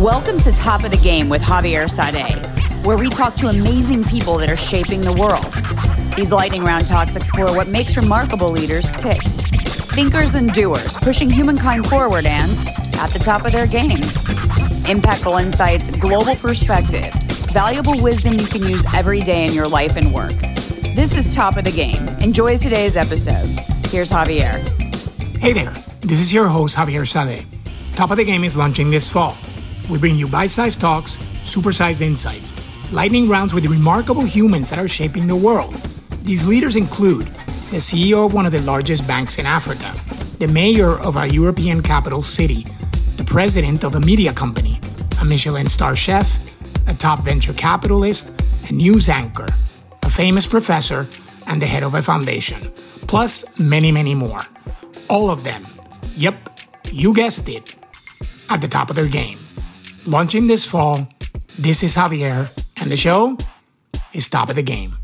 Welcome to Top of the Game with Javier Saade, where we talk to amazing people that are shaping the world. These lightning round talks explore what makes remarkable leaders tick. Thinkers and doers, pushing humankind forward and at the top of their games. Impactful insights, global perspectives, valuable wisdom you can use every day in your life and work. This is Top of the Game. Enjoy today's episode. Here's Javier. Hey there, this is your host, Javier Saade. Top of the Game is launching this fall. We bring you bite sized talks, supersized insights, lightning rounds with the remarkable humans that are shaping the world. These leaders include the CEO of one of the largest banks in Africa, the mayor of a European capital city, the president of a media company, a Michelin star chef, a top venture capitalist, a news anchor, a famous professor, and the head of a foundation, plus many, many more. All of them, yep, you guessed it, at the top of their game. Launching this fall, this is Javier, and the show is Top of the Game.